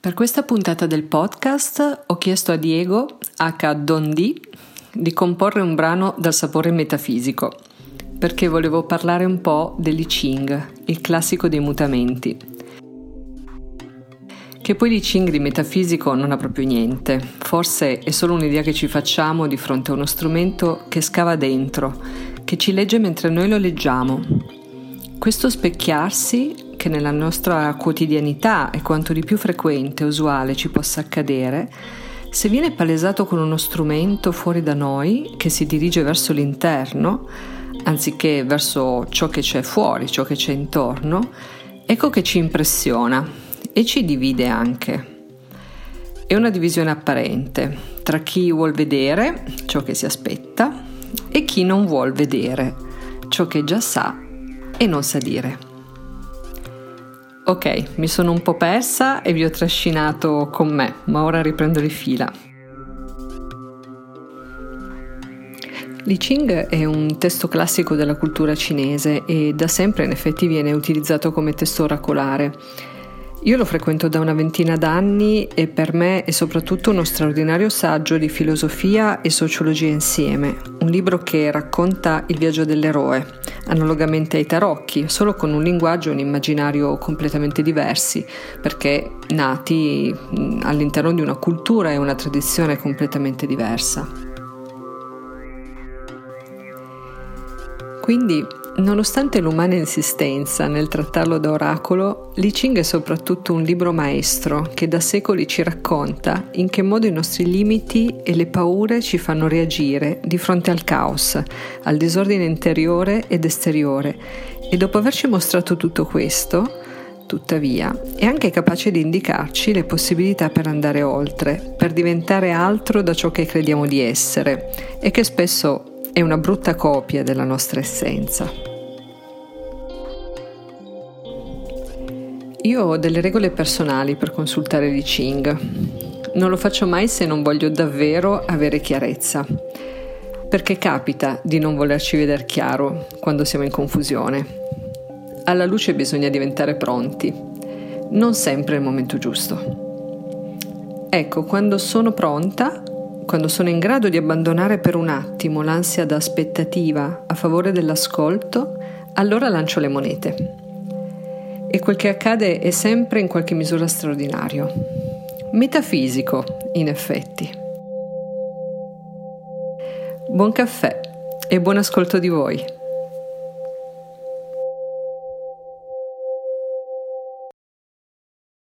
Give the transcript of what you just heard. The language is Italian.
Per questa puntata del podcast ho chiesto a Diego, H. Don D, di comporre un brano dal sapore metafisico, perché volevo parlare un po' dell'I Ching, il classico dei mutamenti. Che poi l'I Ching di metafisico non ha proprio niente, forse è solo un'idea che ci facciamo di fronte a uno strumento che scava dentro, che ci legge mentre noi lo leggiamo. Questo specchiarsi che nella nostra quotidianità è quanto di più frequente e usuale ci possa accadere, se viene palesato con uno strumento fuori da noi che si dirige verso l'interno, anziché verso ciò che c'è fuori, ciò che c'è intorno, ecco che ci impressiona e ci divide anche. È una divisione apparente tra chi vuol vedere ciò che si aspetta e chi non vuol vedere ciò che già sa e non sa dire. Ok, mi sono un po' persa e vi ho trascinato con me, ma ora riprendo le fila. Li Ching è un testo classico della cultura cinese e da sempre in effetti viene utilizzato come testo oracolare. Io lo frequento da una ventina d'anni e per me è soprattutto uno straordinario saggio di filosofia e sociologia insieme, un libro che racconta il viaggio dell'eroe, analogamente ai tarocchi, solo con un linguaggio e un immaginario completamente diversi, perché nati all'interno di una cultura e una tradizione completamente diversa. Quindi Nonostante l'umana insistenza nel trattarlo da oracolo, Li Ching è soprattutto un libro maestro che da secoli ci racconta in che modo i nostri limiti e le paure ci fanno reagire di fronte al caos, al disordine interiore ed esteriore. E dopo averci mostrato tutto questo, tuttavia, è anche capace di indicarci le possibilità per andare oltre, per diventare altro da ciò che crediamo di essere e che spesso è una brutta copia della nostra essenza. Io ho delle regole personali per consultare Li Ching. Non lo faccio mai se non voglio davvero avere chiarezza. Perché capita di non volerci vedere chiaro quando siamo in confusione. Alla luce bisogna diventare pronti. Non sempre è il momento giusto. Ecco, quando sono pronta, quando sono in grado di abbandonare per un attimo l'ansia da aspettativa a favore dell'ascolto, allora lancio le monete e quel che accade è sempre in qualche misura straordinario. Metafisico, in effetti. Buon caffè e buon ascolto di voi.